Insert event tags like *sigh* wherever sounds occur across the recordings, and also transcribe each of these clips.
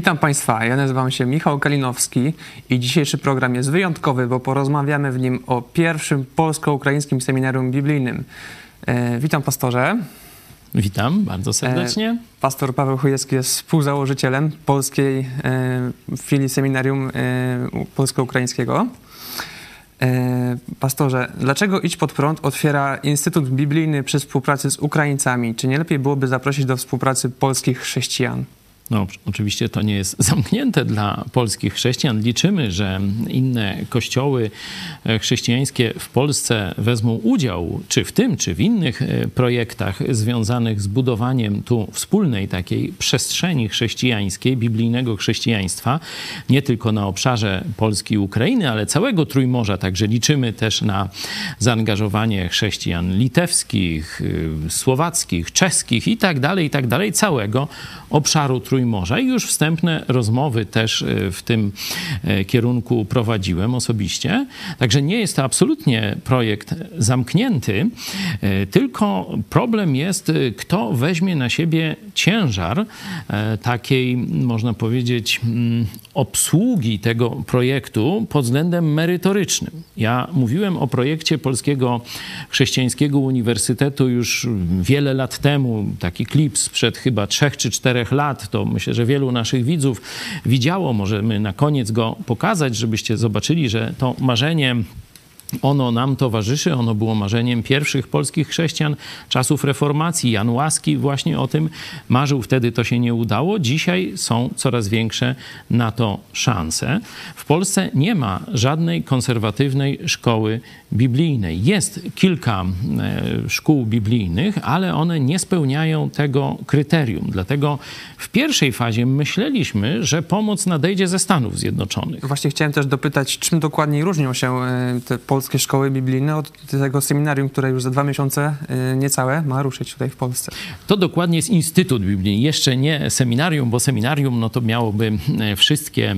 Witam Państwa, ja nazywam się Michał Kalinowski i dzisiejszy program jest wyjątkowy, bo porozmawiamy w nim o pierwszym polsko-ukraińskim seminarium biblijnym. E, witam pastorze. Witam bardzo serdecznie. E, pastor Paweł Chujecki jest współzałożycielem polskiej e, filii seminarium e, polsko-ukraińskiego. E, pastorze, dlaczego Idź Pod Prąd otwiera Instytut Biblijny przy współpracy z Ukraińcami? Czy nie lepiej byłoby zaprosić do współpracy polskich chrześcijan? No, oczywiście to nie jest *laughs* zamknięte dla polskich chrześcijan. Liczymy, że inne kościoły e, chrześcijańskie w Polsce wezmą udział, czy w tym, czy w innych e, projektach związanych z budowaniem tu wspólnej takiej przestrzeni chrześcijańskiej, biblijnego chrześcijaństwa, nie tylko na obszarze Polski i Ukrainy, ale całego Trójmorza. Także liczymy też na zaangażowanie chrześcijan litewskich, y, słowackich, czeskich i tak dalej, i tak dalej, całego obszaru Trójmorza Trójmorza i już wstępne rozmowy też e, w tym e, kierunku prowadziłem osobiście. Także nie jest to absolutnie projekt zamknięty, e, tylko problem jest, kto weźmie na siebie ciężar takiej, można powiedzieć, mm, obsługi tego projektu pod względem merytorycznym. Ja mówiłem o projekcie Polskiego Chrześcijańskiego Uniwersytetu już wiele lat temu, taki klip sprzed chyba trzech czy czterech lat, to myślę, że wielu naszych widzów widziało. Możemy na koniec go pokazać, żebyście zobaczyli, że to marzenie ono nam towarzyszy, ono było marzeniem pierwszych polskich chrześcijan czasów reformacji. Jan Łaski właśnie o tym marzył, wtedy to się nie udało. Dzisiaj są coraz większe na to szanse. W Polsce nie ma żadnej konserwatywnej szkoły biblijnej. Jest kilka e, szkół biblijnych, ale one nie spełniają tego kryterium. Dlatego w pierwszej fazie myśleliśmy, że pomoc nadejdzie ze Stanów Zjednoczonych. Właśnie chciałem też dopytać, czym dokładniej różnią się e, te polskie szkoły biblijne od tego seminarium, które już za dwa miesiące e, niecałe ma ruszyć tutaj w Polsce. To dokładnie jest Instytut Biblijny. Jeszcze nie seminarium, bo seminarium no to miałoby wszystkie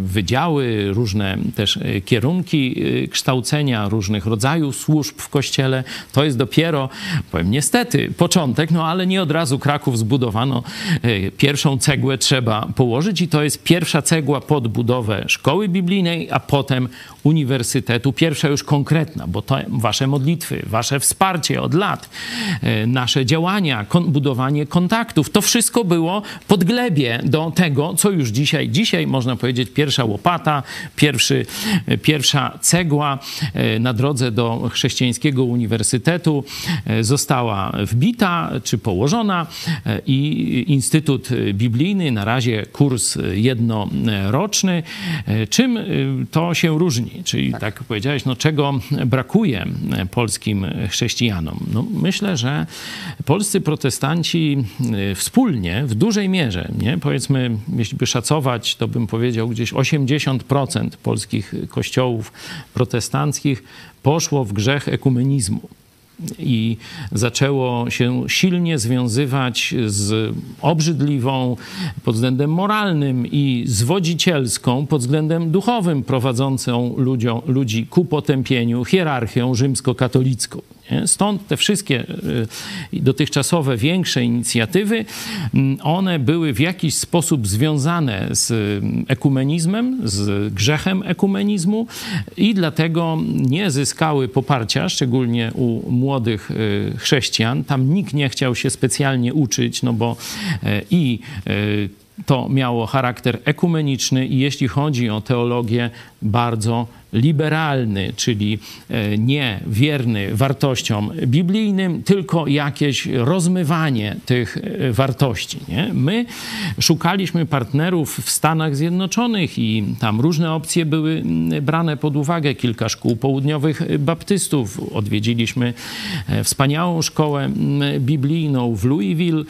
wydziały, różne też kierunki kształcenia, różnych rodzajów służb w kościele. To jest dopiero, powiem niestety, początek, no ale nie od razu Kraków zbudowano. Pierwszą cegłę trzeba położyć i to jest pierwsza cegła pod budowę szkoły biblijnej, a potem uniwersytetu. Pierwsza już konkretna, bo to wasze modlitwy, wasze wsparcie od lat, e, nasze działania, budowanie kontaktów, to wszystko było podglebie do tego, co już dzisiaj, dzisiaj można powiedzieć pierwsza łopata, pierwszy, e, pierwsza cegła na drodze do chrześcijańskiego uniwersytetu e, została wbita czy położona e, i Instytut Biblijny, na razie kurs jednoroczny. E, czym to się różni? Czyli tak, tak powiedziałeś, no czego brakuje polskim chrześcijanom? No, myślę, że polscy protestanci wspólnie, w dużej mierze, nie? powiedzmy, jeśli by szacować, to bym powiedział gdzieś 80% polskich kościołów protestanckich poszło w grzech ekumenizmu i zaczęło się silnie związywać z obrzydliwą pod względem moralnym i zwodzicielską pod względem duchowym, prowadzącą ludziom, ludzi ku potępieniu hierarchią rzymskokatolicką. Stąd te wszystkie y, dotychczasowe większe inicjatywy, mm, one były w jakiś sposób związane z mm, ekumenizmem, z grzechem ekumenizmu i dlatego nie zyskały poparcia, szczególnie u młodych y, chrześcijan. Tam nikt nie chciał się specjalnie uczyć, no bo e, i to miało charakter ekumeniczny i jeśli chodzi o teologię, bardzo liberalny, czyli e, nie wierny wartościom biblijnym, tylko jakieś rozmywanie tych e, wartości. Nie? My szukaliśmy partnerów w Stanach Zjednoczonych i tam różne opcje były brane pod uwagę. Kilka szkół południowych baptystów. Odwiedziliśmy e, wspaniałą szkołę biblijną w Louisville.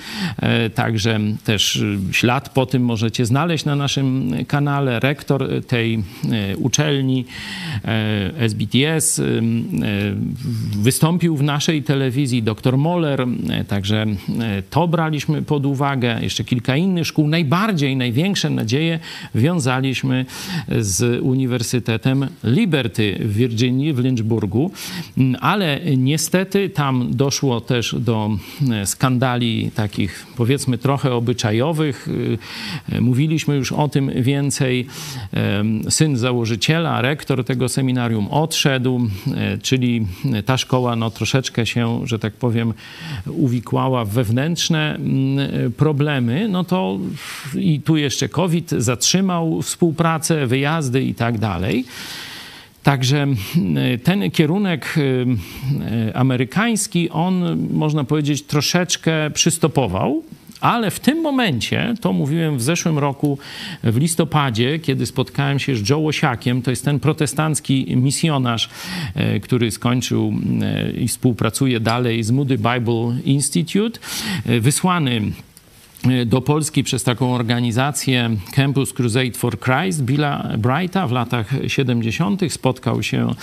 Także też ślad po tym możecie znaleźć na naszym kanale. Rektor tej uczelni SBTS wystąpił w naszej telewizji, dr Moller, także to braliśmy pod uwagę, jeszcze kilka innych szkół. Najbardziej, największe nadzieje wiązaliśmy z Uniwersytetem Liberty w Virginii, w Lynchburgu, ale niestety tam doszło też do skandali takich, powiedzmy, trochę obyczajowych. Mówiliśmy już o tym więcej. Syn założyciela, rektor tego seminarium odszedł, czyli ta szkoła no, troszeczkę się, że tak powiem, uwikłała w wewnętrzne mm, problemy, no to i tu jeszcze COVID zatrzymał współpracę, wyjazdy i tak dalej. Także mm, ten kierunek y, amerykański, on można powiedzieć troszeczkę przystopował. Ale w tym momencie, to mówiłem w zeszłym roku, w listopadzie, kiedy spotkałem się z Joe Łosiakiem, to jest ten protestancki misjonarz, y, który skończył i współpracuje dalej z Moody Bible Institute, wysłany do Polski przez taką organizację Campus Crusade for Christ Billa Brighta w latach 70. spotkał się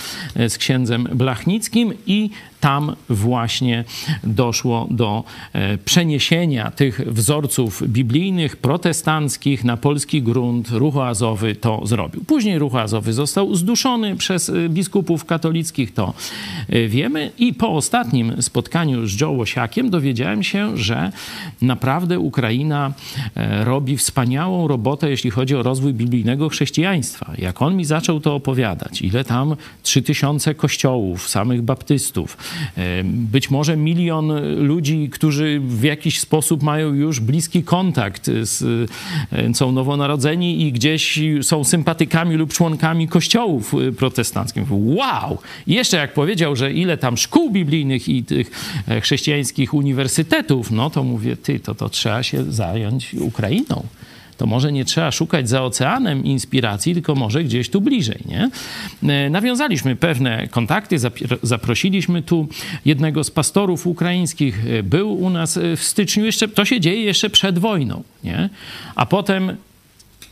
z księdzem Blachnickim i tam właśnie doszło do e, przeniesienia tych wzorców biblijnych, protestanckich na polski grunt. Ruch Azowy to zrobił. Później Ruch Azowy został zduszony przez e, biskupów katolickich, to e, wiemy. I po ostatnim spotkaniu z Joe Łosiakiem dowiedziałem się, że naprawdę Ukraina robi wspaniałą robotę, jeśli chodzi o rozwój biblijnego chrześcijaństwa. Jak on mi zaczął to opowiadać, ile tam trzy tysiące kościołów, samych baptystów, być może milion ludzi, którzy w jakiś sposób mają już bliski kontakt, z, są nowonarodzeni i gdzieś są sympatykami lub członkami kościołów protestanckich. Wow! I jeszcze jak powiedział, że ile tam szkół biblijnych i tych e, chrześcijańskich uniwersytetów, no to mówię, ty, to, to trzeba się zająć Ukrainą to może nie trzeba szukać za oceanem inspiracji, tylko może gdzieś tu bliżej. Nie? E, nawiązaliśmy pewne kontakty, zaprosiliśmy tu jednego z pastorów ukraińskich, e, był u nas e, w styczniu, jeszcze, to się dzieje jeszcze przed wojną, nie? a potem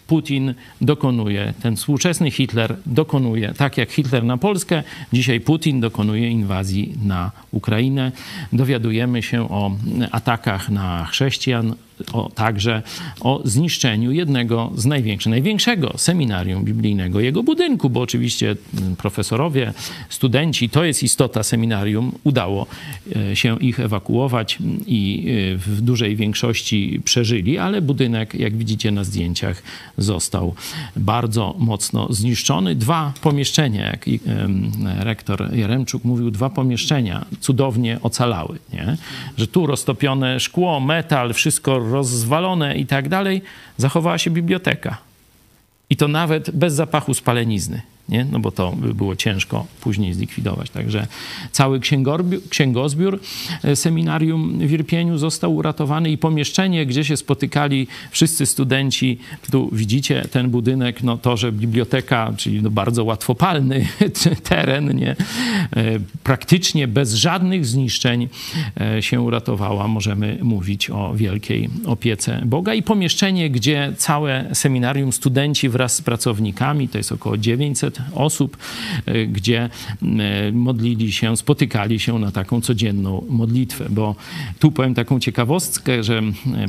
Putin dokonuje, ten współczesny Hitler dokonuje, tak jak Hitler na Polskę, dzisiaj Putin dokonuje inwazji na Ukrainę. Dowiadujemy się o atakach na chrześcijan, o, także o zniszczeniu jednego z największych, największego seminarium biblijnego, jego budynku, bo oczywiście mm, profesorowie, studenci, to jest istota seminarium, udało e, się ich ewakuować i e, w dużej większości przeżyli, ale budynek, jak widzicie na zdjęciach, został bardzo mocno zniszczony. Dwa pomieszczenia, jak rektor Jaremczuk mówił, dwa pomieszczenia cudownie ocalały, nie? że tu roztopione szkło, metal, wszystko rozwalone i tak dalej, zachowała się biblioteka. I to nawet bez zapachu spalenizny nie? no bo to by było ciężko później zlikwidować. Także cały księgozbiór e, seminarium w Irpieniu został uratowany i pomieszczenie, gdzie się spotykali wszyscy studenci, tu widzicie ten budynek, no to, że biblioteka, czyli no bardzo łatwopalny *laughs* teren, nie? E, praktycznie bez żadnych zniszczeń e, się uratowała. Możemy mówić o wielkiej opiece Boga i pomieszczenie, gdzie całe seminarium, studenci wraz z pracownikami, to jest około 900 osób, e, gdzie e, modlili się, spotykali się na taką codzienną modlitwę. Bo tu powiem taką ciekawostkę, że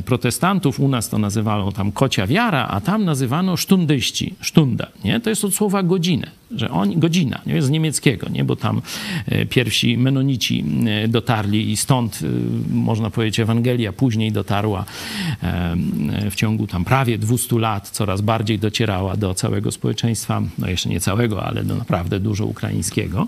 protestantów u nas to nazywano tam kocia wiara, a tam nazywano sztundyści, sztunda, nie? To jest od słowa godzinę, że oni, godzina, nie? z niemieckiego, nie? Bo tam pierwsi menonici dotarli i stąd, można powiedzieć, Ewangelia później dotarła w ciągu tam prawie 200 lat, coraz bardziej docierała do całego społeczeństwa, no jeszcze nie całego, ale do naprawdę dużo ukraińskiego.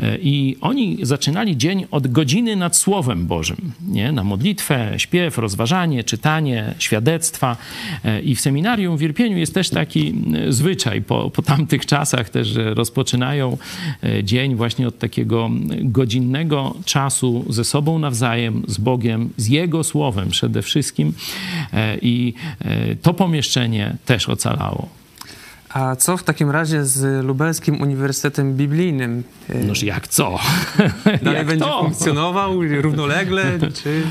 E, I oni zaczynali dzień od godziny nad Słowem Bożym, nie? na modlitwę, śpiew, rozważanie, czytanie, świadectwa. E, I w seminarium w Irpieniu jest też taki zwyczaj po, po tamtych czasach też, że rozpoczynają e, dzień właśnie od takiego godzinnego czasu ze sobą nawzajem, z Bogiem, z Jego Słowem przede wszystkim. I to pomieszczenie też ocalało. A co w takim razie z Lubelskim Uniwersytetem Biblijnym? Noż jak co? *laughs* Dalej jak będzie to? funkcjonował równolegle? Czy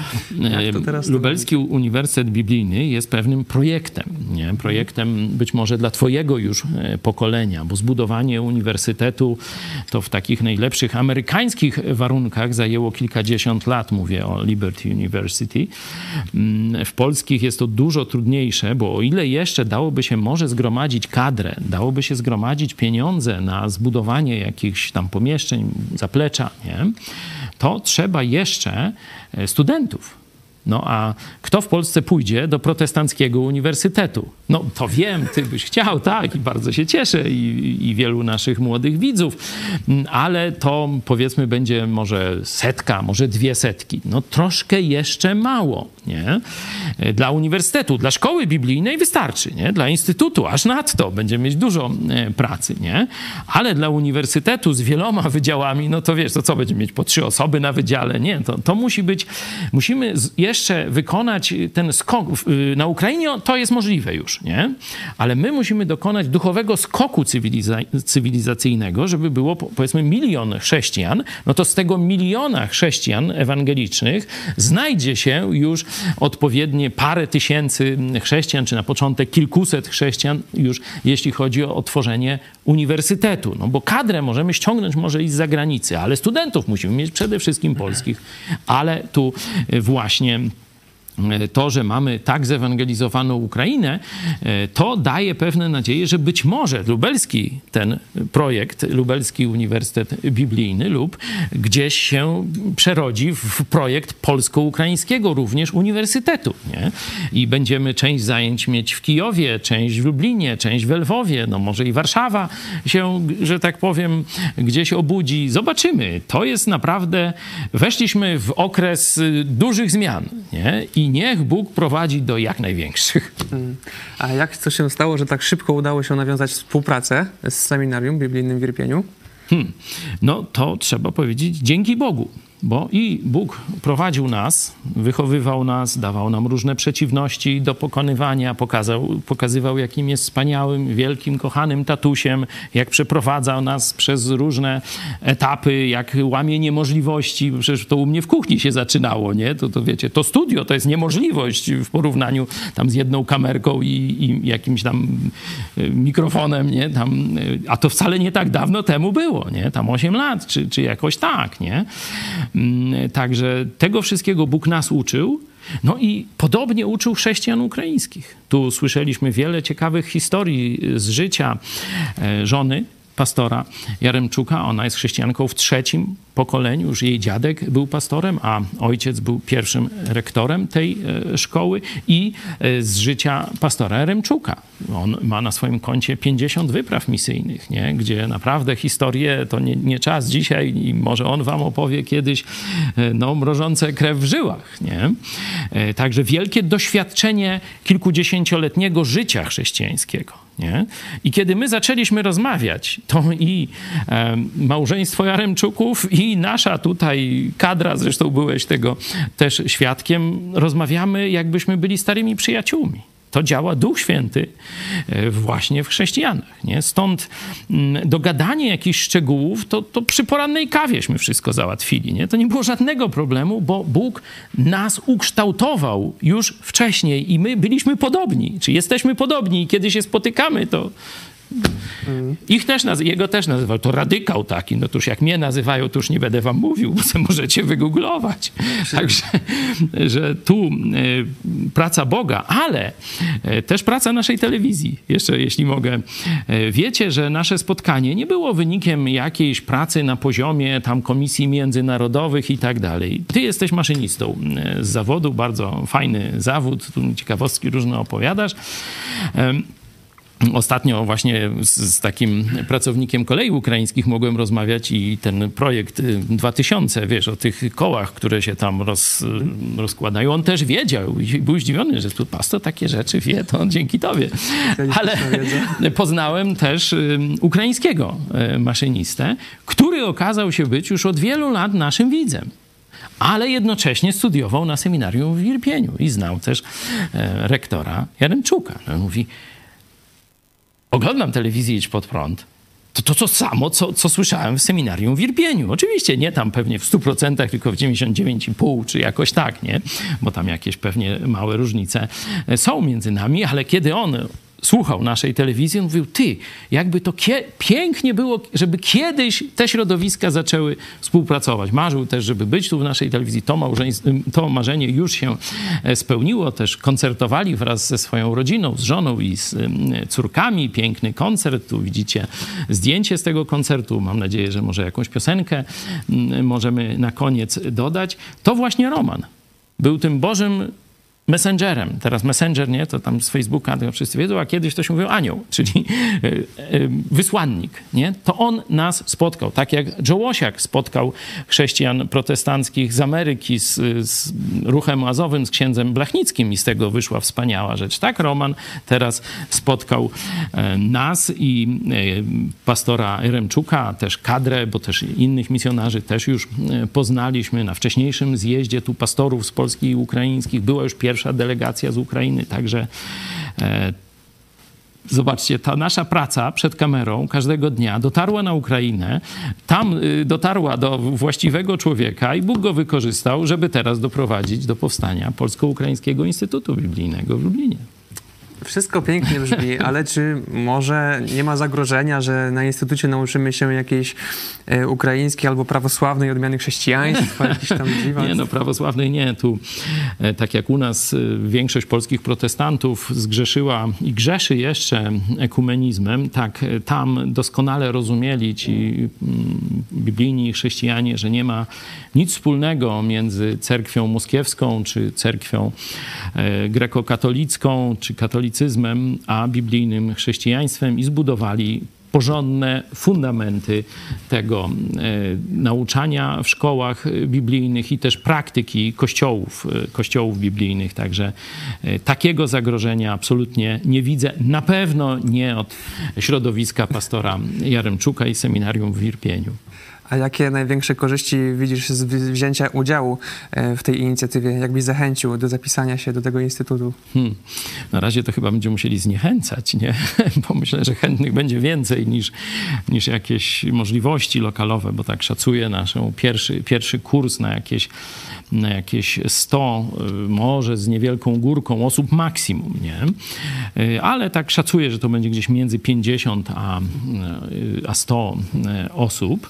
jak to teraz to Lubelski Uniwersytet Biblijny jest pewnym projektem. Nie? Projektem być może dla twojego już e, pokolenia, bo zbudowanie uniwersytetu to w takich najlepszych amerykańskich warunkach zajęło kilkadziesiąt lat. Mówię o Liberty University. Mm, W polskich jest to dużo trudniejsze, bo o ile jeszcze dałoby się może zgromadzić kadrę, dałoby się zgromadzić pieniądze na zbudowanie jakichś tam pomieszczeń, zaplecza, nie? to trzeba jeszcze e, studentów. No a kto w Polsce pójdzie do protestanckiego uniwersytetu? No to wiem, ty byś chciał, tak, i bardzo się cieszę, i, i wielu naszych młodych widzów, Mm, ale to powiedzmy będzie może setka, może dwie setki. No troszkę jeszcze mało, nie? E, Dla uniwersytetu, dla szkoły biblijnej wystarczy, nie? Dla instytutu aż nadto będziemy mieć dużo e, pracy, nie? Ale dla uniwersytetu z wieloma *laughs* wydziałami, no to wiesz, to co będziemy mieć po trzy osoby na wydziale? Nie, to, to musi być, musimy z- jeszcze wykonać ten skok. y, Na Ukrainie to jest możliwe już, nie? Ale my musimy dokonać duchowego skoku cywiliza- cywilizacyjnego, żeby było po- powiedzmy milion chrześcijan, no to z tego miliona chrześcijan ewangelicznych znajdzie się już odpowiednie parę tysięcy chrześcijan, czy na początek kilkuset chrześcijan już, jeśli chodzi o otworzenie uniwersytetu. No bo kadrę możemy ściągnąć może i z zagranicy, ale studentów musimy mieć przede wszystkim polskich. Ale tu właśnie to, że mamy tak zewangelizowaną Ukrainę, e, to daje pewne nadzieje, że być może lubelski ten projekt, Lubelski Uniwersytet Biblijny lub gdzieś się przerodzi w projekt polsko-ukraińskiego również uniwersytetu. Nie? I będziemy część zajęć mieć w Kijowie, część w Lublinie, część w Lwowie, no może i Warszawa się, że tak powiem, gdzieś obudzi. Zobaczymy. To jest naprawdę, weszliśmy w okres y, dużych zmian nie? i niech Bóg prowadzi do jak największych. A jak to się stało, że tak szybko udało się nawiązać współpracę z seminarium biblijnym w Irpieniu? Hmm. No to trzeba powiedzieć dzięki Bogu, bo i Bóg prowadził nas, wychowywał nas, dawał nam różne przeciwności do pokonywania, pokazał, pokazywał, jakim jest wspaniałym, wielkim, kochanym tatusiem, jak przeprowadzał nas przez różne etapy, jak łamie niemożliwości. Przecież to u mnie w kuchni się zaczynało, nie? To, to wiecie, to studio to jest niemożliwość w porównaniu tam z jedną kamerką i, i jakimś tam y, mikrofonem, nie? Tam, y, a to wcale nie tak dawno temu było, nie? Tam 8 lat, czy, czy jakoś tak, nie? Mm, Także tego wszystkiego Bóg nas uczył. No i podobnie uczył chrześcijan ukraińskich. Tu słyszeliśmy wiele ciekawych historii z życia e, żony pastora Jaremczuka. Ona jest chrześcijanką w trzecim pokoleniu. Już jej dziadek był pastorem, a ojciec był pierwszym rektorem tej e, szkoły i e, z życia pastora Jaremczuka. On ma na swoim koncie 50 wypraw misyjnych, nie? gdzie naprawdę historie to nie, nie czas dzisiaj i może on wam opowie kiedyś e, no, mrożące krew w żyłach. Nie? Także wielkie doświadczenie kilkudziesięcioletniego życia chrześcijańskiego. Nie? I kiedy my zaczęliśmy rozmawiać, to i e, małżeństwo Jaremczuków, i nasza tutaj kadra, zresztą byłeś tego też świadkiem, rozmawiamy jakbyśmy byli starymi przyjaciółmi. To działa Duch Święty e, właśnie w chrześcijanach. Nie? Stąd mm, dogadanie jakichś szczegółów, to, to przy porannej kawieśmy wszystko załatwili. Nie? To nie było żadnego problemu, bo Bóg nas ukształtował już wcześniej i my byliśmy podobni. Czy jesteśmy podobni i kiedy się spotykamy, to ich też naz- jego też nazywał, to radykał taki, no to już jak mnie nazywają, to już nie będę wam mówił, bo możecie wygooglować. Także, że tu e, praca Boga, ale e, też praca naszej telewizji, jeszcze jeśli mogę. E, wiecie, że nasze spotkanie nie było wynikiem jakiejś pracy na poziomie tam komisji międzynarodowych i tak dalej. Ty jesteś maszynistą e, z zawodu, bardzo fajny zawód, tu ciekawostki różne opowiadasz. Em, Ostatnio właśnie z, z takim pracownikiem kolei ukraińskich mogłem rozmawiać i ten projekt y, 2000, wiesz, o tych kołach, które się tam roz, rozkładają, on też wiedział i był zdziwiony, że tu pastor takie rzeczy wie, to dzięki tobie. Ale *laughs* poznałem też y, ukraińskiego y, maszynistę, który okazał się być już od wielu lat naszym widzem ale jednocześnie studiował na seminarium w Irpieniu i znał też e, rektora Jaremczuka. No, mówi, oglądam telewizję Idź Pod Prąd, to to, to samo, co, co słyszałem w seminarium w Irpieniu. Oczywiście nie tam pewnie w 100%, tylko w 99,5% czy jakoś tak, nie? Bo tam jakieś pewnie małe różnice są między nami, ale kiedy on słuchał naszej telewizji, mówił, ty, jakby to pięknie było, żeby kiedyś te środowiska zaczęły współpracować. Marzył też, żeby być tu w naszej telewizji. To, to marzenie już się e, spełniło. Też koncertowali wraz ze swoją rodziną, z żoną i z córkami. Piękny koncert. Tu widzicie zdjęcie z tego koncertu. Mam nadzieję, że może jakąś piosenkę możemy na koniec dodać. To właśnie Roman był tym Bożym messengerem. Teraz messenger, nie, to tam z Facebooka to wszyscy wiedzą, a kiedyś to się mówił anioł, *laughs* czyli e, e, wysłannik, nie? To on nas spotkał, tak jak Joe spotkał chrześcijan protestanckich z Ameryki z, z ruchem azowym, z księdzem Blachnickim i z tego wyszła wspaniała rzecz. Tak Roman teraz spotkał e, nas i pastora Remczuka, też kadrę, bo też innych misjonarzy też już poznaliśmy na wcześniejszym zjeździe tu pastorów z Polski i ukraińskich. Była już pierwsza pierwsza delegacja z Ukrainy, także e, Zobaczcie, ta nasza praca przed kamerą każdego dnia dotarła na Ukrainę, tam y, dotarła do właściwego człowieka i Bóg go wykorzystał, żeby teraz doprowadzić do powstania Polsko-Ukraińskiego Instytutu Biblijnego w Lublinie. Wszystko pięknie brzmi, *laughs* ale czy może nie ma zagrożenia, że na Instytucie nauczymy się jakiejś e, ukraińskiej albo prawosławnej odmiany chrześcijaństwa? *laughs* Jakiś tam nie, no prawosławnej nie. Tu, e, tak jak u nas e, większość polskich protestantów zgrzeszyła i grzeszy jeszcze ekumenizmem, tak e, tam doskonale rozumieli ci mm, biblijni chrześcijanie, że nie ma nic wspólnego między cerkwią moskiewską, czy cerkwią e, grekokatolicką, czy katolicką katolicyzmem, a biblijnym chrześcijaństwem i zbudowali porządne fundamenty tego e, nauczania w szkołach biblijnych i też praktyki kościołów, e, kościołów biblijnych. Także e, takiego zagrożenia absolutnie nie widzę. Na pewno nie od środowiska pastora Jaremczuka i seminarium w Irpieniu. A jakie największe korzyści widzisz z wzięcia udziału e, w tej inicjatywie? Jak byś zachęcił do zapisania się do tego instytutu? Hmm. Na razie to chyba będziemy musieli zniechęcać, nie? *laughs* bo myślę, że chętnych będzie więcej niż, niż jakieś możliwości lokalowe, bo tak szacuję nasz pierwszy, pierwszy kurs na jakieś, na jakieś 100, e, może z niewielką górką osób maksimum, nie? E, ale tak szacuję, że to będzie gdzieś między 50 a, a 100 osób.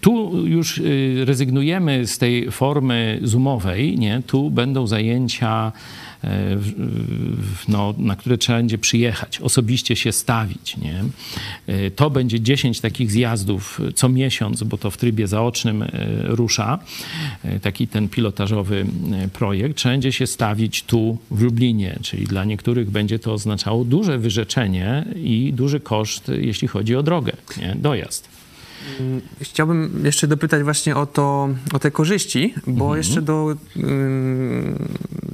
Tu już y, rezygnujemy z tej formy zoomowej, nie? Tu będą zajęcia, no, na które trzeba będzie przyjechać, osobiście się stawić. Nie? E, to będzie 10 takich zjazdów co miesiąc, bo to w trybie zaocznym e, rusza, taki ten pilotażowy projekt. Trzeba będzie się stawić tu w Lublinie, czyli dla niektórych będzie to oznaczało duże wyrzeczenie i duży koszt, jeśli chodzi o drogę, nie? dojazd. Mm, chciałbym jeszcze dopytać właśnie o, to, o te korzyści, bo mhm. jeszcze do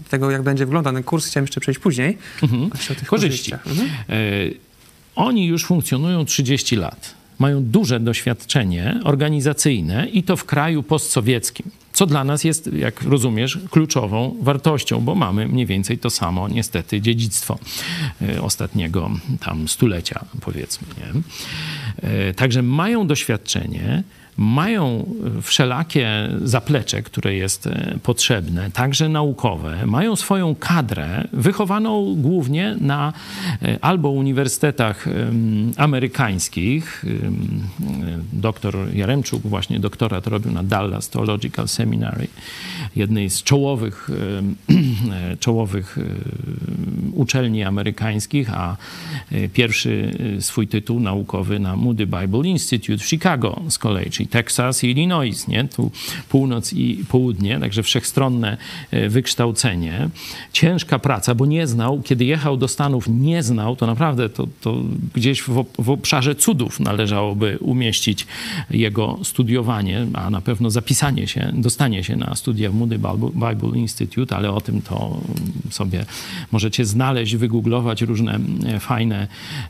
tego, jak będzie wyglądał ten kurs, chciałem jeszcze przejść później. Mhm. korzyści. Mhm. E, oni już funkcjonują 30 lat. Mają duże doświadczenie organizacyjne i to w kraju postsowieckim co dla nas jest, jak rozumiesz, kluczową wartością, bo mamy mniej więcej to samo, niestety, dziedzictwo e, ostatniego tam stulecia, powiedzmy. Nie? E, także mają doświadczenie, mają wszelakie zaplecze, które jest e, potrzebne, także naukowe, mają swoją kadrę wychowaną głównie na e, albo uniwersytetach amerykańskich. Doktor Jaremczuk właśnie doktorat robił na Dallas Theological Seminary, jednej z czołowych, *clears throat* e, czołowych uczelni amerykańskich, a pierwszy swój tytuł naukowy na Moody Bible Institute w Chicago z kolei, czyli Teksas i Illinois, nie? Tu północ i południe, także wszechstronne e, wykształcenie. Ciężka praca, bo nie znał, kiedy jechał do Stanów, nie znał, to naprawdę to, to gdzieś w, w obszarze cudów należałoby umieścić jego studiowanie, a na pewno zapisanie się, dostanie się na studia w Moody Bible Institute, ale o tym to sobie możecie znaleźć, wygooglować różne e, fajne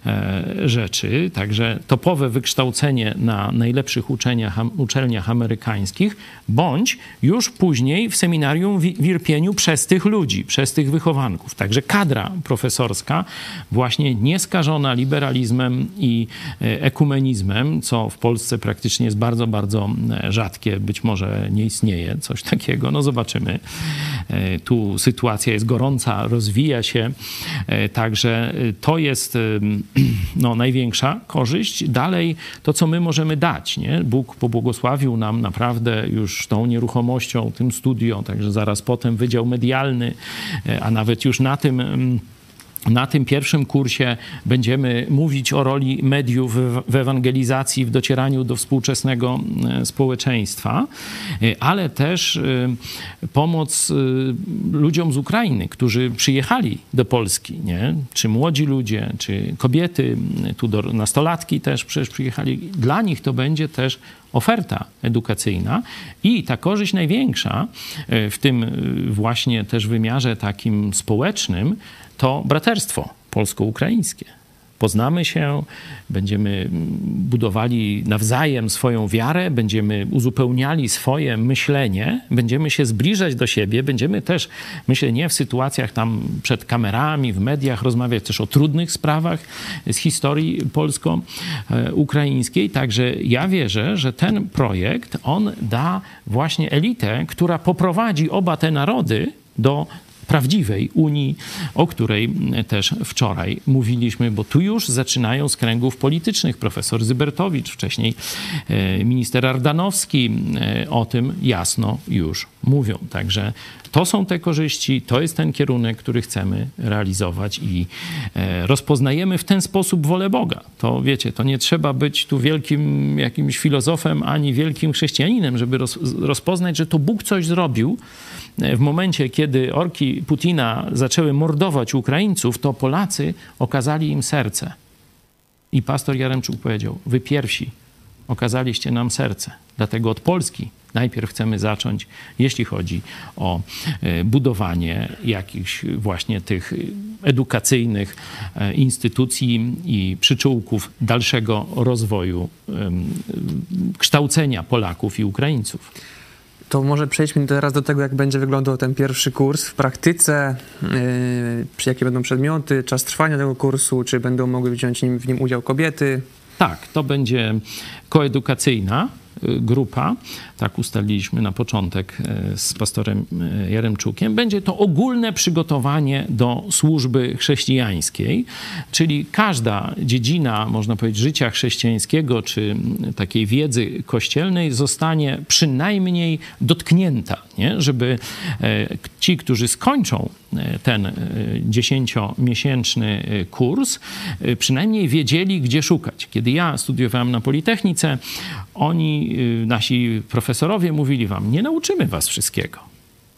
e, rzeczy. Także topowe wykształcenie na najlepszych uczeniach uczelniach, uczelniach amerykańskich, bądź już później w seminarium w Irpieniu przez tych ludzi, przez tych wychowanków. Także kadra profesorska, właśnie nieskażona liberalizmem i e, ekumenizmem, co w Polsce praktycznie jest bardzo, bardzo e, rzadkie, być może nie istnieje coś takiego, no zobaczymy. E, tu sytuacja jest gorąca, rozwija się, także to jest *clears throat* no, największa korzyść. Dalej to, co my możemy dać. Nie? Bóg pobłogosławił nam naprawdę już tą nieruchomością, tym studio, także zaraz potem Wydział Medialny, e, a nawet już na tym mm, na tym pierwszym kursie będziemy mówić o roli mediów w ewangelizacji, w docieraniu do współczesnego e, społeczeństwa, e, ale też e, pomoc ludziom z Ukrainy, którzy przyjechali do Polski, nie? czy młodzi ludzie, czy kobiety, tu do, nastolatki też przecież przyjechali. Dla nich to będzie też oferta edukacyjna i ta korzyść największa w tym właśnie też wymiarze takim społecznym, to braterstwo polsko-ukraińskie. Poznamy się, będziemy budowali nawzajem swoją wiarę, będziemy uzupełniali swoje myślenie, będziemy się zbliżać do siebie, będziemy też, myślę, nie w sytuacjach tam przed kamerami, w mediach, rozmawiać też o trudnych sprawach z historii polsko-ukraińskiej. Także ja wierzę, że ten projekt, on da właśnie elitę, która poprowadzi oba te narody do prawdziwej Unii, o której też wczoraj mówiliśmy, bo tu już zaczynają z kręgów politycznych. Profesor Zybertowicz, wcześniej e, minister Ardanowski e, o tym jasno już mówią. Także to są te korzyści, to jest ten kierunek, który chcemy realizować i e, rozpoznajemy w ten sposób wolę Boga. To wiecie, to nie trzeba być tu wielkim jakimś filozofem ani wielkim chrześcijaninem, żeby rozpoznać, że to Bóg coś zrobił w momencie, kiedy orki Putina zaczęły mordować Ukraińców, to Polacy okazali im serce. I pastor Jaremczuk powiedział: Wy pierwsi okazaliście nam serce. Dlatego od Polski najpierw chcemy zacząć, jeśli chodzi o e, budowanie jakichś właśnie tych edukacyjnych e, instytucji i przyczółków dalszego rozwoju kształcenia Polaków i Ukraińców. To może przejdźmy teraz do tego, jak będzie wyglądał ten pierwszy kurs w praktyce, yy, jakie będą przedmioty, czas trwania tego kursu, czy będą mogły wziąć w nim udział kobiety. Tak, to będzie koedukacyjna grupa, tak ustaliliśmy na początek y, z pastorem y, Jaremczukiem, będzie to ogólne przygotowanie do służby chrześcijańskiej, czyli każda dziedzina, można powiedzieć, życia chrześcijańskiego czy takiej wiedzy kościelnej zostanie przynajmniej dotknięta, nie? żeby e, ci, którzy skończą e, ten e, dziesięciomiesięczny kurs, przynajmniej wiedzieli, gdzie szukać. Kiedy ja studiowałem na Politechnice, oni, nasi profesorowie mówili wam, nie nauczymy was wszystkiego.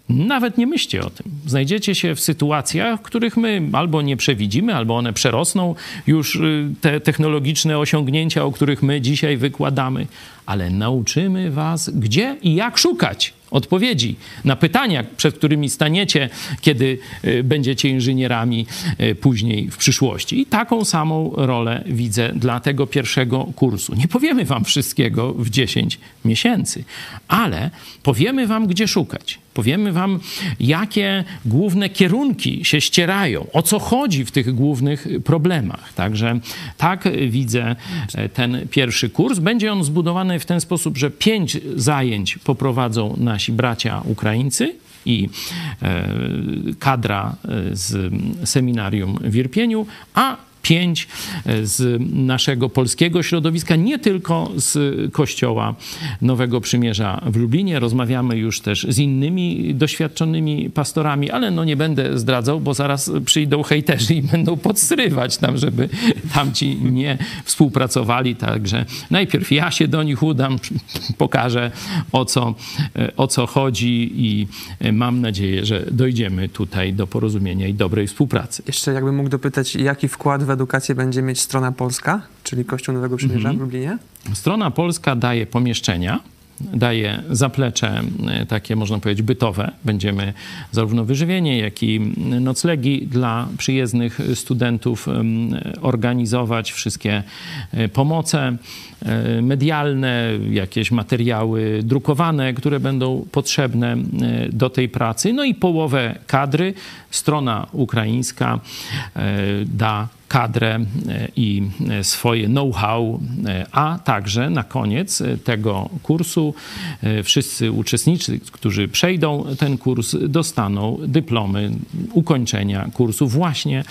Nawet nie myślcie o tym. Znajdziecie się w sytuacjach, których my albo nie przewidzimy, albo one przerosną już te technologiczne osiągnięcia, o których my dzisiaj wykładamy, ale nauczymy was, gdzie i jak szukać odpowiedzi na pytania, przed którymi staniecie, kiedy y, będziecie inżynierami y, później w przyszłości. I taką samą rolę widzę dla tego pierwszego kursu. Nie powiemy wam wszystkiego w 10 miesięcy, ale powiemy wam, gdzie szukać. Powiemy wam, jakie główne kierunki się ścierają, o co chodzi w tych głównych problemach. Także tak widzę e, ten pierwszy kurs. Będzie on zbudowany w ten sposób, że pięć zajęć poprowadzą nasi bracia Ukraińcy i e, kadra e, z seminarium w Irpieniu, a pięć e, z naszego polskiego środowiska, nie tylko z Kościoła Nowego Przymierza w Lublinie. Rozmawiamy już też z innymi doświadczonymi pastorami, ale no nie będę zdradzał, bo zaraz przyjdą hejterzy i będą podstrywać tam, żeby tamci nie współpracowali. Także najpierw ja się do nich udam, *laughs* pokażę o co, e, o co chodzi i e, mam nadzieję, że dojdziemy tutaj do porozumienia i dobrej współpracy. Jeszcze jakbym mógł dopytać, jaki wkład w edukację będzie mieć strona polska, czyli Kościół Nowego Przymierza mm -hmm. w Lublinie? Strona polska daje pomieszczenia daje zaplecze e, takie, można powiedzieć, bytowe. Będziemy zarówno wyżywienie, jak i noclegi dla przyjezdnych studentów organizować, wszystkie e, pomoce medialne, jakieś materiały drukowane, które będą potrzebne do tej pracy. No i połowę kadry strona ukraińska da kadrę e, i e, swoje know-how, e, a także na koniec tego kursu wszyscy uczestnicy, którzy przejdą ten kurs, dostaną dyplomy ukończenia kursu właśnie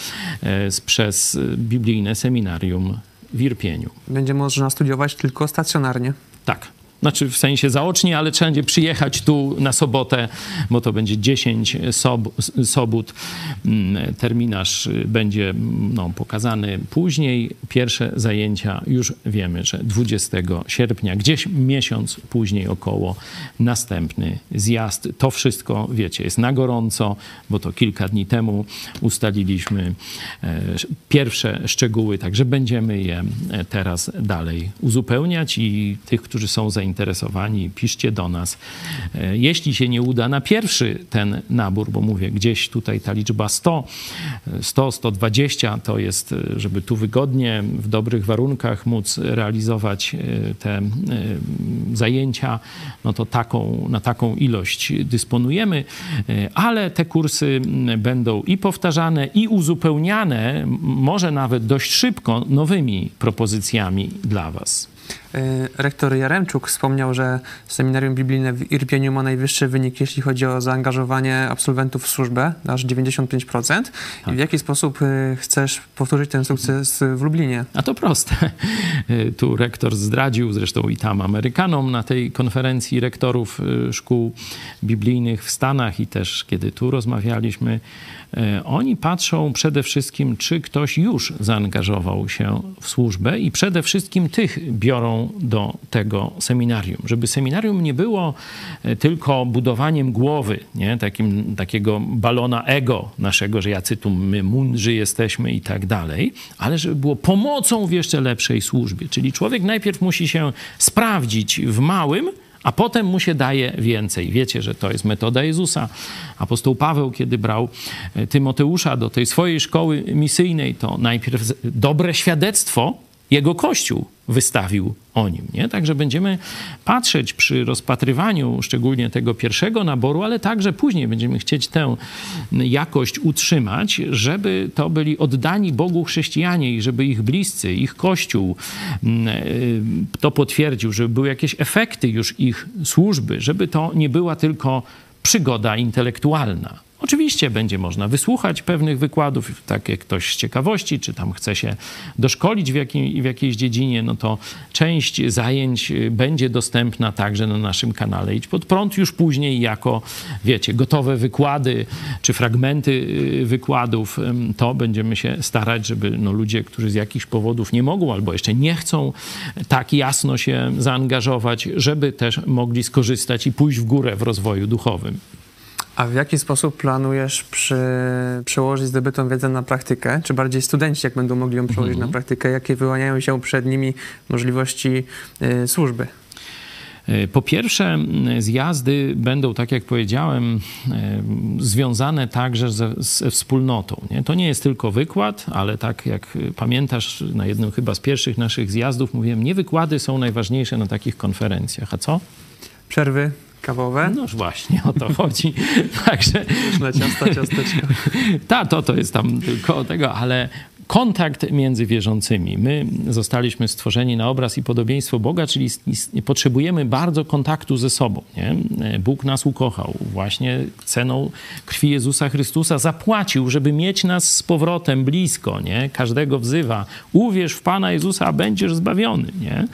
przez biblijne seminarium w Irpieniu. Będzie można studiować tylko stacjonarnie. Tak znaczy w sensie zaocznie, ale trzeba będzie przyjechać tu na sobotę, bo to będzie 10 sob sobót. Mm, terminarz będzie no, pokazany później. Pierwsze zajęcia już wiemy, że 20 sierpnia, gdzieś miesiąc później około następny zjazd. To wszystko, wiecie, jest na gorąco, bo to kilka dni temu ustaliliśmy e, pierwsze szczegóły, także będziemy je e, teraz dalej uzupełniać i tych, którzy są zainteresowani, zainteresowani, piszcie do nas. E, jeśli się nie uda na pierwszy ten nabór, bo mówię, gdzieś tutaj ta liczba 100, 100, 120 to jest, e, żeby tu wygodnie, w dobrych warunkach móc realizować e, te zajęcia, no to taką, na taką ilość dysponujemy, ale te kursy będą i powtarzane, i uzupełniane, może nawet dość szybko, nowymi propozycjami dla Was. E, rektor Jaremczuk wspomniał, że seminarium biblijne w Irpieniu ma najwyższy wynik, jeśli chodzi o zaangażowanie absolwentów w służbę, aż 95%. Tak. I w jaki sposób e, chcesz powtórzyć ten sukces w Lublinie? A to proste. E, tu rektor zdradził, zresztą i tam Amerykanom na tej konferencji rektorów szkół biblijnych w Stanach i też kiedy tu rozmawialiśmy, oni patrzą przede wszystkim, czy ktoś już zaangażował się w służbę i przede wszystkim tych biorą do tego seminarium. Żeby seminarium nie było e, tylko budowaniem głowy, nie? Takim, takiego balona ego naszego, że jacy tu my mądrzy jesteśmy i tak dalej, ale żeby było pomocą w jeszcze lepszej służbie. Czyli człowiek najpierw musi się sprawdzić w małym, a potem mu się daje więcej. Wiecie, że to jest metoda Jezusa. Apostoł Paweł, kiedy brał e, Tymoteusza do tej swojej szkoły misyjnej, to najpierw dobre świadectwo jego Kościół wystawił o nim. Nie? Także będziemy patrzeć przy rozpatrywaniu szczególnie tego pierwszego naboru, ale także później będziemy chcieć tę jakość utrzymać, żeby to byli oddani Bogu chrześcijanie i żeby ich bliscy, ich Kościół mm, y, to potwierdził, żeby były jakieś efekty już ich służby, żeby to nie była tylko przygoda intelektualna. Oczywiście będzie można wysłuchać pewnych wykładów, tak jak ktoś z ciekawości, czy tam chce się doszkolić w, jakim, w jakiejś dziedzinie, no to część zajęć będzie dostępna także na naszym kanale Idź Pod Prąd już później jako, wiecie, gotowe wykłady, czy fragmenty y, wykładów. To będziemy się starać, żeby no, ludzie, którzy z jakichś powodów nie mogą albo jeszcze nie chcą tak jasno się zaangażować, żeby też mogli skorzystać i pójść w górę w rozwoju duchowym. A w jaki sposób planujesz przy, przełożyć zdobytą wiedzę na praktykę? Czy bardziej studenci, jak będą mogli ją przełożyć mhm. na praktykę? Jakie wyłaniają się przed nimi możliwości y, służby? E, po pierwsze, zjazdy będą, tak jak powiedziałem, e, związane także ze, ze, wspólnotą. Nie? To nie jest tylko wykład, ale tak jak pamiętasz, na jednym chyba z pierwszych naszych zjazdów mówiłem, nie wykłady są najważniejsze na takich konferencjach. A co? Przerwy, kawowe. No właśnie, o to chodzi. *laughs* Także... Na ciasta, ciasteczka. *laughs* Ta, to, to jest tam tylko tego, ale kontakt między wierzącymi. My zostaliśmy stworzeni na obraz i podobieństwo Boga, czyli potrzebujemy bardzo kontaktu ze sobą. Nie? Bóg nas ukochał. Właśnie ceną krwi Jezusa Chrystusa zapłacił, żeby mieć nas z powrotem blisko. Nie? Każdego wzywa. Uwierz w Pana Jezusa, a będziesz zbawiony. Nie?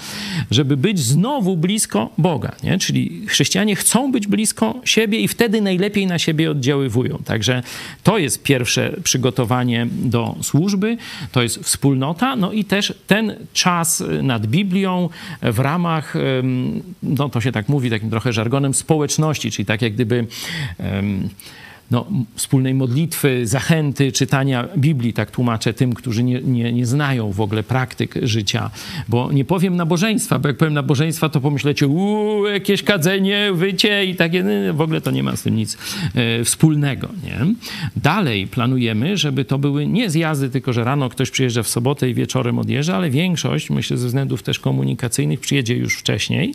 Żeby być znowu blisko Boga. Nie? Czyli chrześcijanie chcą być blisko siebie i wtedy najlepiej na siebie oddziaływują. Także to jest pierwsze przygotowanie do służby to jest wspólnota, no i też ten czas nad Biblią w ramach, no to się tak mówi takim trochę żargonem, społeczności, czyli tak jak gdyby no, wspólnej modlitwy, zachęty, czytania Biblii, tak tłumaczę tym, którzy nie, nie, nie znają w ogóle praktyk życia. Bo nie powiem nabożeństwa, bo jak powiem nabożeństwa, to pomyślecie, uuu, jakieś kadzenie, wycie i takie, w ogóle to nie ma z tym nic e, wspólnego. Nie? Dalej planujemy, żeby to były nie zjazdy, tylko że rano ktoś przyjeżdża w sobotę i wieczorem odjeżdża, ale większość, myślę ze względów też komunikacyjnych, przyjedzie już wcześniej,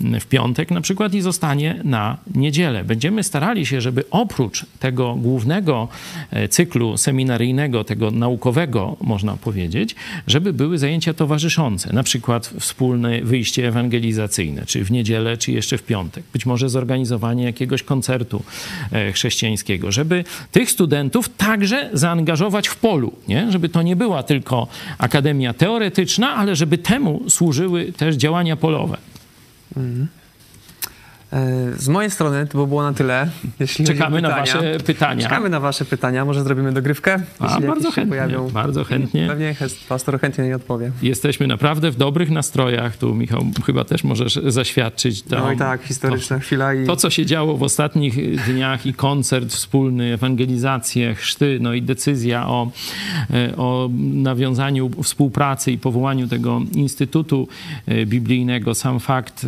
w piątek na przykład i zostanie na niedzielę. Będziemy starali się, żeby oprócz tego głównego e, cyklu seminaryjnego, tego naukowego, można powiedzieć, żeby były zajęcia towarzyszące, na przykład wspólne wyjście ewangelizacyjne, czy w niedzielę, czy jeszcze w piątek. Być może zorganizowanie jakiegoś koncertu e, chrześcijańskiego, żeby tych studentów także zaangażować w polu, nie? żeby to nie była tylko akademia teoretyczna, ale żeby temu służyły też działania polowe. Mhm. Z mojej strony to by było na tyle. Jeśli Czekamy na wasze pytania. Czekamy na wasze pytania. Może zrobimy dogrywkę? A, bardzo chętnie. Pojawią. Bardzo chętnie. Pewnie pastor chętnie nie odpowie. Jesteśmy naprawdę w dobrych nastrojach. Tu Michał chyba też możesz zaświadczyć. To, no i tak, historyczna to, chwila. I... To, co się działo w ostatnich dniach i koncert wspólny, ewangelizacje, chrzty, no i decyzja o, e, o nawiązaniu współpracy i powołaniu tego Instytutu e, Biblijnego. Sam fakt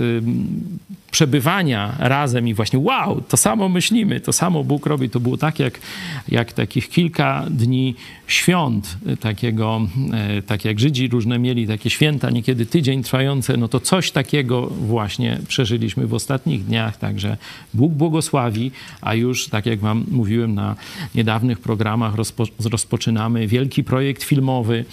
przebywania razem i właśnie wow, to samo myślimy, to samo Bóg robi. To było tak jak, jak takich kilka dni świąt takiego, e, tak jak Żydzi różne mieli takie święta, niekiedy tydzień trwające, no to coś takiego właśnie przeżyliśmy w ostatnich dniach, także Bóg błogosławi, a już, tak jak wam mówiłem na niedawnych programach, rozpo, rozpoczynamy wielki projekt filmowy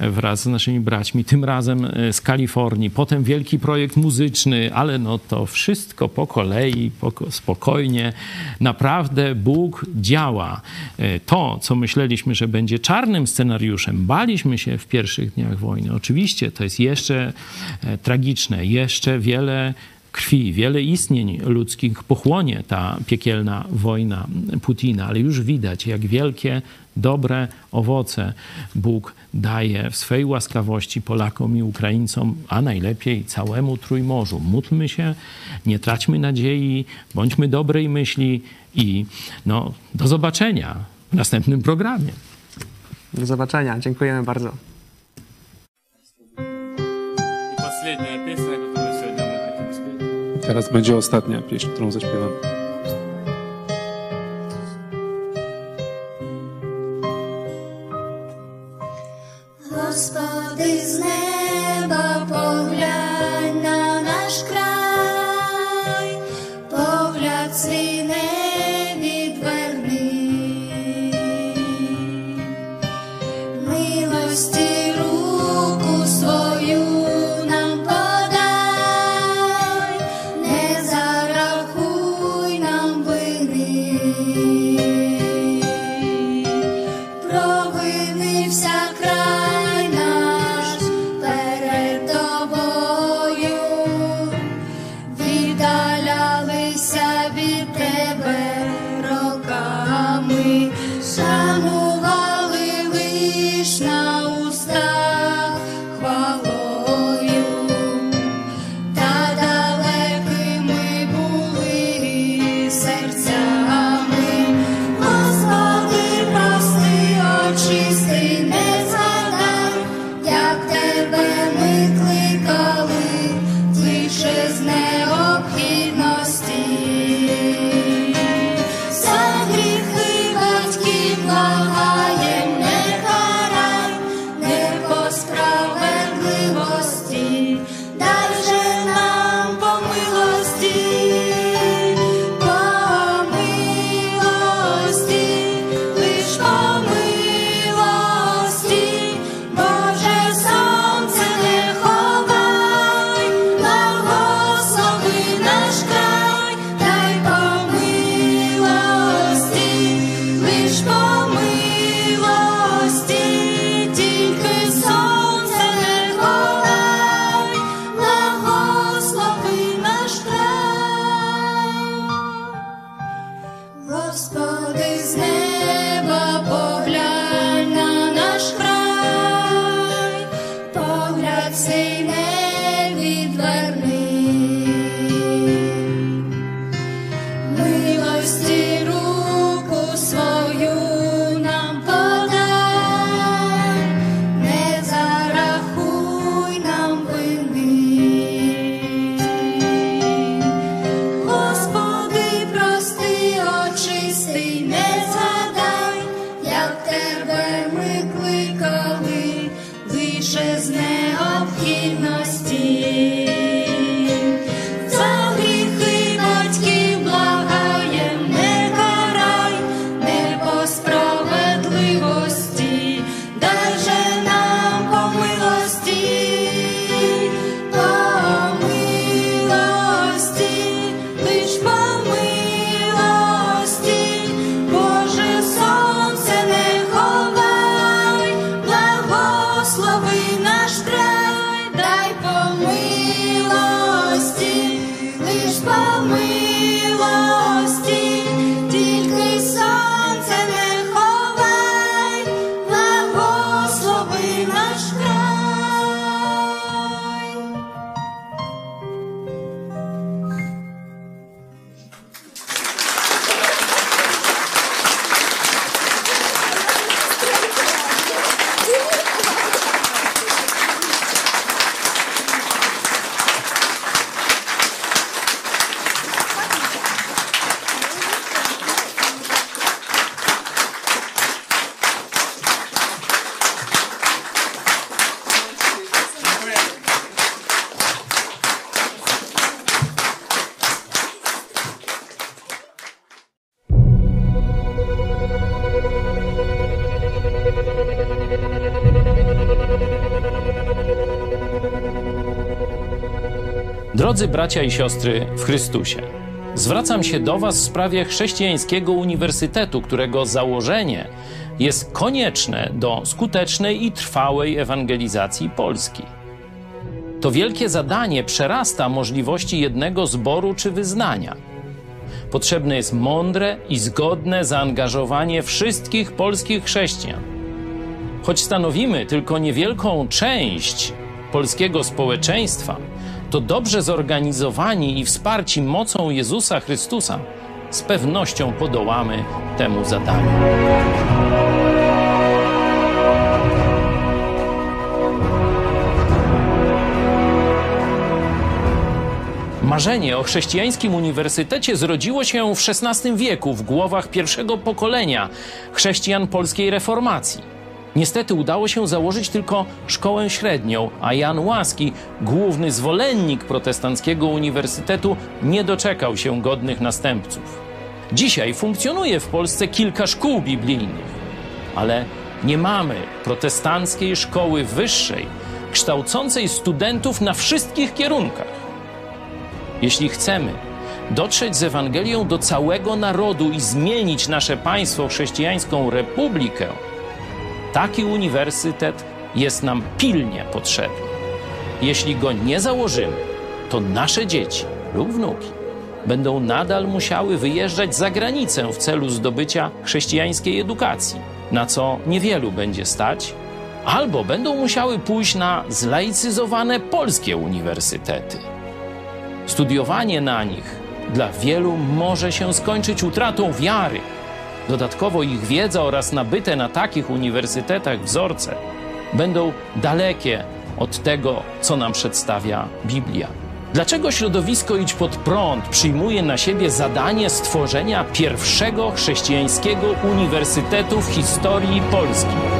wraz z naszymi braćmi, tym razem e, z Kalifornii, potem wielki projekt muzyczny, ale no to wszystko po kolei, spokojnie. Naprawdę Bóg działa. E, to, co myśleliśmy, że będzie czarnym scenariuszem. Baliśmy się w pierwszych dniach wojny. Oczywiście to jest jeszcze e, tragiczne, jeszcze wiele krwi, wiele istnień ludzkich pochłonie ta piekielna wojna Putina, ale już widać, jak wielkie, dobre owoce Bóg daje w swej łaskawości Polakom i Ukraińcom, a najlepiej całemu Trójmorzu. Módlmy się, nie traćmy nadziei, bądźmy dobrej myśli i no, do zobaczenia w następnym programie. Do zobaczenia. Dziękujemy bardzo. Teraz będzie ostatnia pieśń, którą zaśpiewam. Господи з неба Drodzy bracia i siostry w Chrystusie, zwracam się do Was w sprawie chrześcijańskiego uniwersytetu, którego założenie jest konieczne do skutecznej i trwałej ewangelizacji Polski. To wielkie zadanie przerasta możliwości jednego zboru czy wyznania. Potrzebne jest mądre i zgodne zaangażowanie wszystkich polskich chrześcijan. Choć stanowimy tylko niewielką część polskiego społeczeństwa, to dobrze zorganizowani i wsparci mocą Jezusa Chrystusa z pewnością podołamy temu zadaniu. Marzenie o chrześcijańskim uniwersytecie zrodziło się w XVI wieku w głowach pierwszego pokolenia chrześcijan polskiej reformacji. Niestety udało się założyć tylko szkołę średnią, a Jan Łaski, główny zwolennik protestanckiego uniwersytetu, nie doczekał się godnych następców. Dzisiaj funkcjonuje w Polsce kilka szkół biblijnych, ale nie mamy protestanckiej szkoły wyższej, kształcącej studentów na wszystkich kierunkach. Jeśli chcemy dotrzeć z Ewangelią do całego narodu i zmienić nasze państwo chrześcijańską republikę, taki uniwersytet jest nam pilnie potrzebny. Jeśli go nie założymy, to nasze dzieci lub wnuki będą nadal musiały wyjeżdżać za granicę w celu zdobycia chrześcijańskiej edukacji, na co niewielu będzie stać, albo będą musiały pójść na zlaicyzowane polskie uniwersytety. Studiowanie na nich dla wielu może się skończyć utratą wiary. Dodatkowo ich wiedza oraz nabyte na takich uniwersytetach wzorce będą dalekie od tego, co nam przedstawia Biblia. Dlaczego środowisko Idź pod prąd przyjmuje na siebie zadanie stworzenia pierwszego chrześcijańskiego uniwersytetu w historii Polski?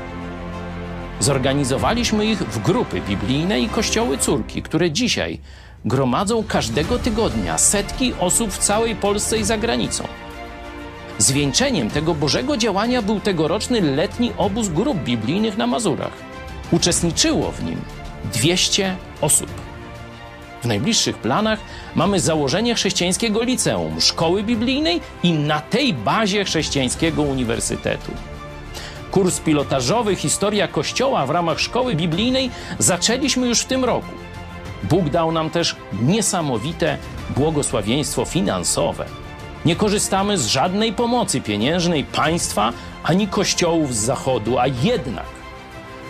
Zorganizowaliśmy ich w grupy biblijne i kościoły córki, które dzisiaj gromadzą każdego tygodnia setki osób w całej Polsce i za granicą. Zwieńczeniem tego Bożego działania był tegoroczny letni obóz grup biblijnych na Mazurach. Uczestniczyło w nim 200 osób. W najbliższych planach mamy założenie chrześcijańskiego liceum, szkoły biblijnej i na tej bazie chrześcijańskiego uniwersytetu. Kurs pilotażowy Historia Kościoła w ramach szkoły biblijnej zaczęliśmy już w tym roku. Bóg dał nam też niesamowite błogosławieństwo finansowe. Nie korzystamy z żadnej pomocy pieniężnej państwa ani kościołów z zachodu, a jednak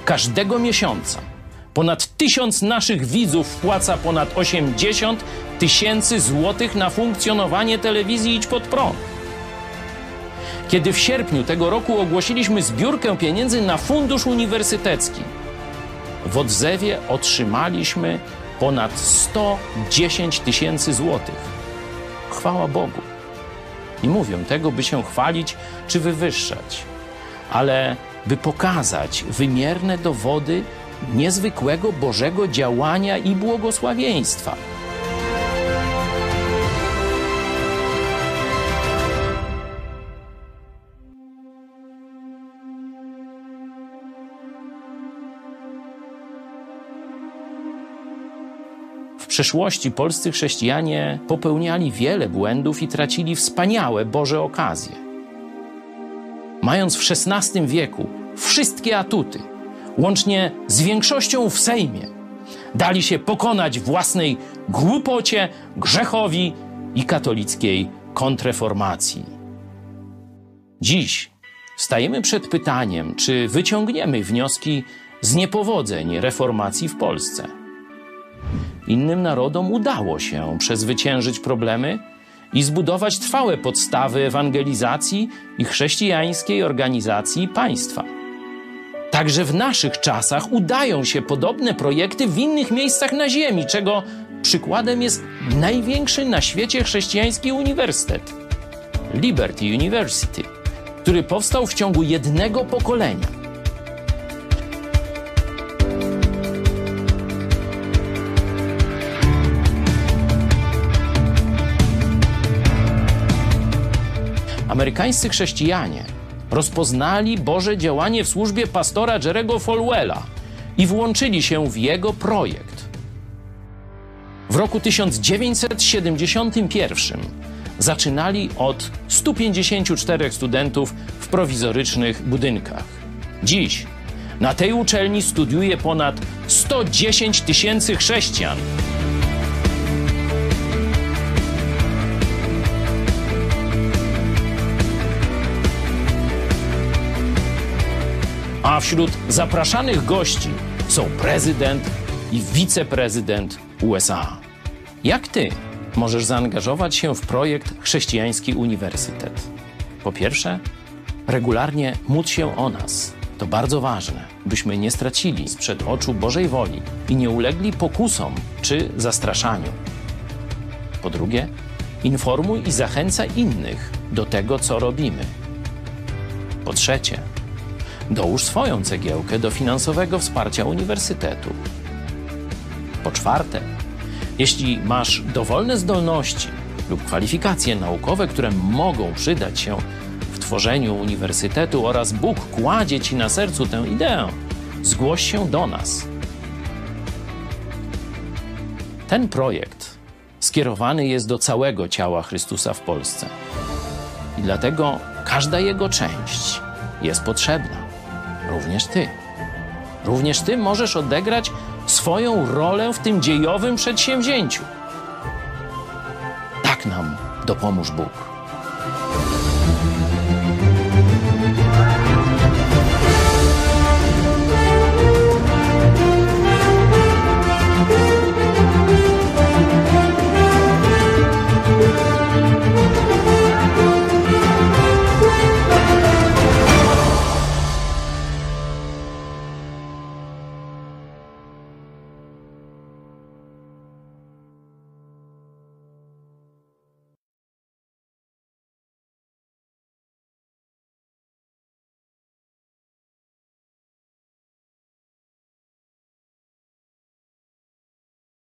każdego miesiąca ponad tysiąc naszych widzów wpłaca ponad 80 tysięcy złotych na funkcjonowanie telewizji Idź Pod Prąd. Kiedy w sierpniu tego roku ogłosiliśmy zbiórkę pieniędzy na fundusz uniwersytecki, w odzewie otrzymaliśmy ponad 110 tysięcy złotych. Chwała Bogu. Nie mówię tego, by się chwalić czy wywyższać, ale by pokazać wymierne dowody niezwykłego Bożego działania i błogosławieństwa. Przeszłości polscy chrześcijanie popełniali wiele błędów i tracili wspaniałe Boże okazje. Mając w XVI wieku wszystkie atuty, łącznie z większością w Sejmie, dali się pokonać własnej głupocie, grzechowi i katolickiej kontreformacji. Dziś stajemy przed pytaniem, czy wyciągniemy wnioski z niepowodzeń reformacji w Polsce. Innym narodom udało się przezwyciężyć problemy i zbudować trwałe podstawy ewangelizacji i chrześcijańskiej organizacji państwa. Także w naszych czasach udają się podobne projekty w innych miejscach na Ziemi, czego przykładem jest największy na świecie chrześcijański uniwersytet Liberty University, który powstał w ciągu jednego pokolenia. Amerykańscy chrześcijanie rozpoznali Boże działanie w służbie pastora Jerego Falwella i włączyli się w jego projekt. W roku 1971 zaczynali od 154 studentów w prowizorycznych budynkach. Dziś na tej uczelni studiuje ponad 110 tysięcy chrześcijan. A wśród zapraszanych gości są prezydent i wiceprezydent USA. Jak ty możesz zaangażować się w projekt Chrześcijański Uniwersytet? Po pierwsze, regularnie módl się o nas. To bardzo ważne, byśmy nie stracili sprzed oczu Bożej woli i nie ulegli pokusom czy zastraszaniu. Po drugie, informuj i zachęcaj innych do tego, co robimy. Po trzecie, dołóż swoją cegiełkę do finansowego wsparcia uniwersytetu. Po czwarte, jeśli masz dowolne zdolności lub kwalifikacje naukowe, które mogą przydać się w tworzeniu uniwersytetu oraz Bóg kładzie ci na sercu tę ideę, zgłoś się do nas. Ten projekt skierowany jest do całego ciała Chrystusa w Polsce. I dlatego każda jego część jest potrzebna. Również ty. Również ty możesz odegrać swoją rolę w tym dziejowym przedsięwzięciu. Tak nam dopomóż Bóg.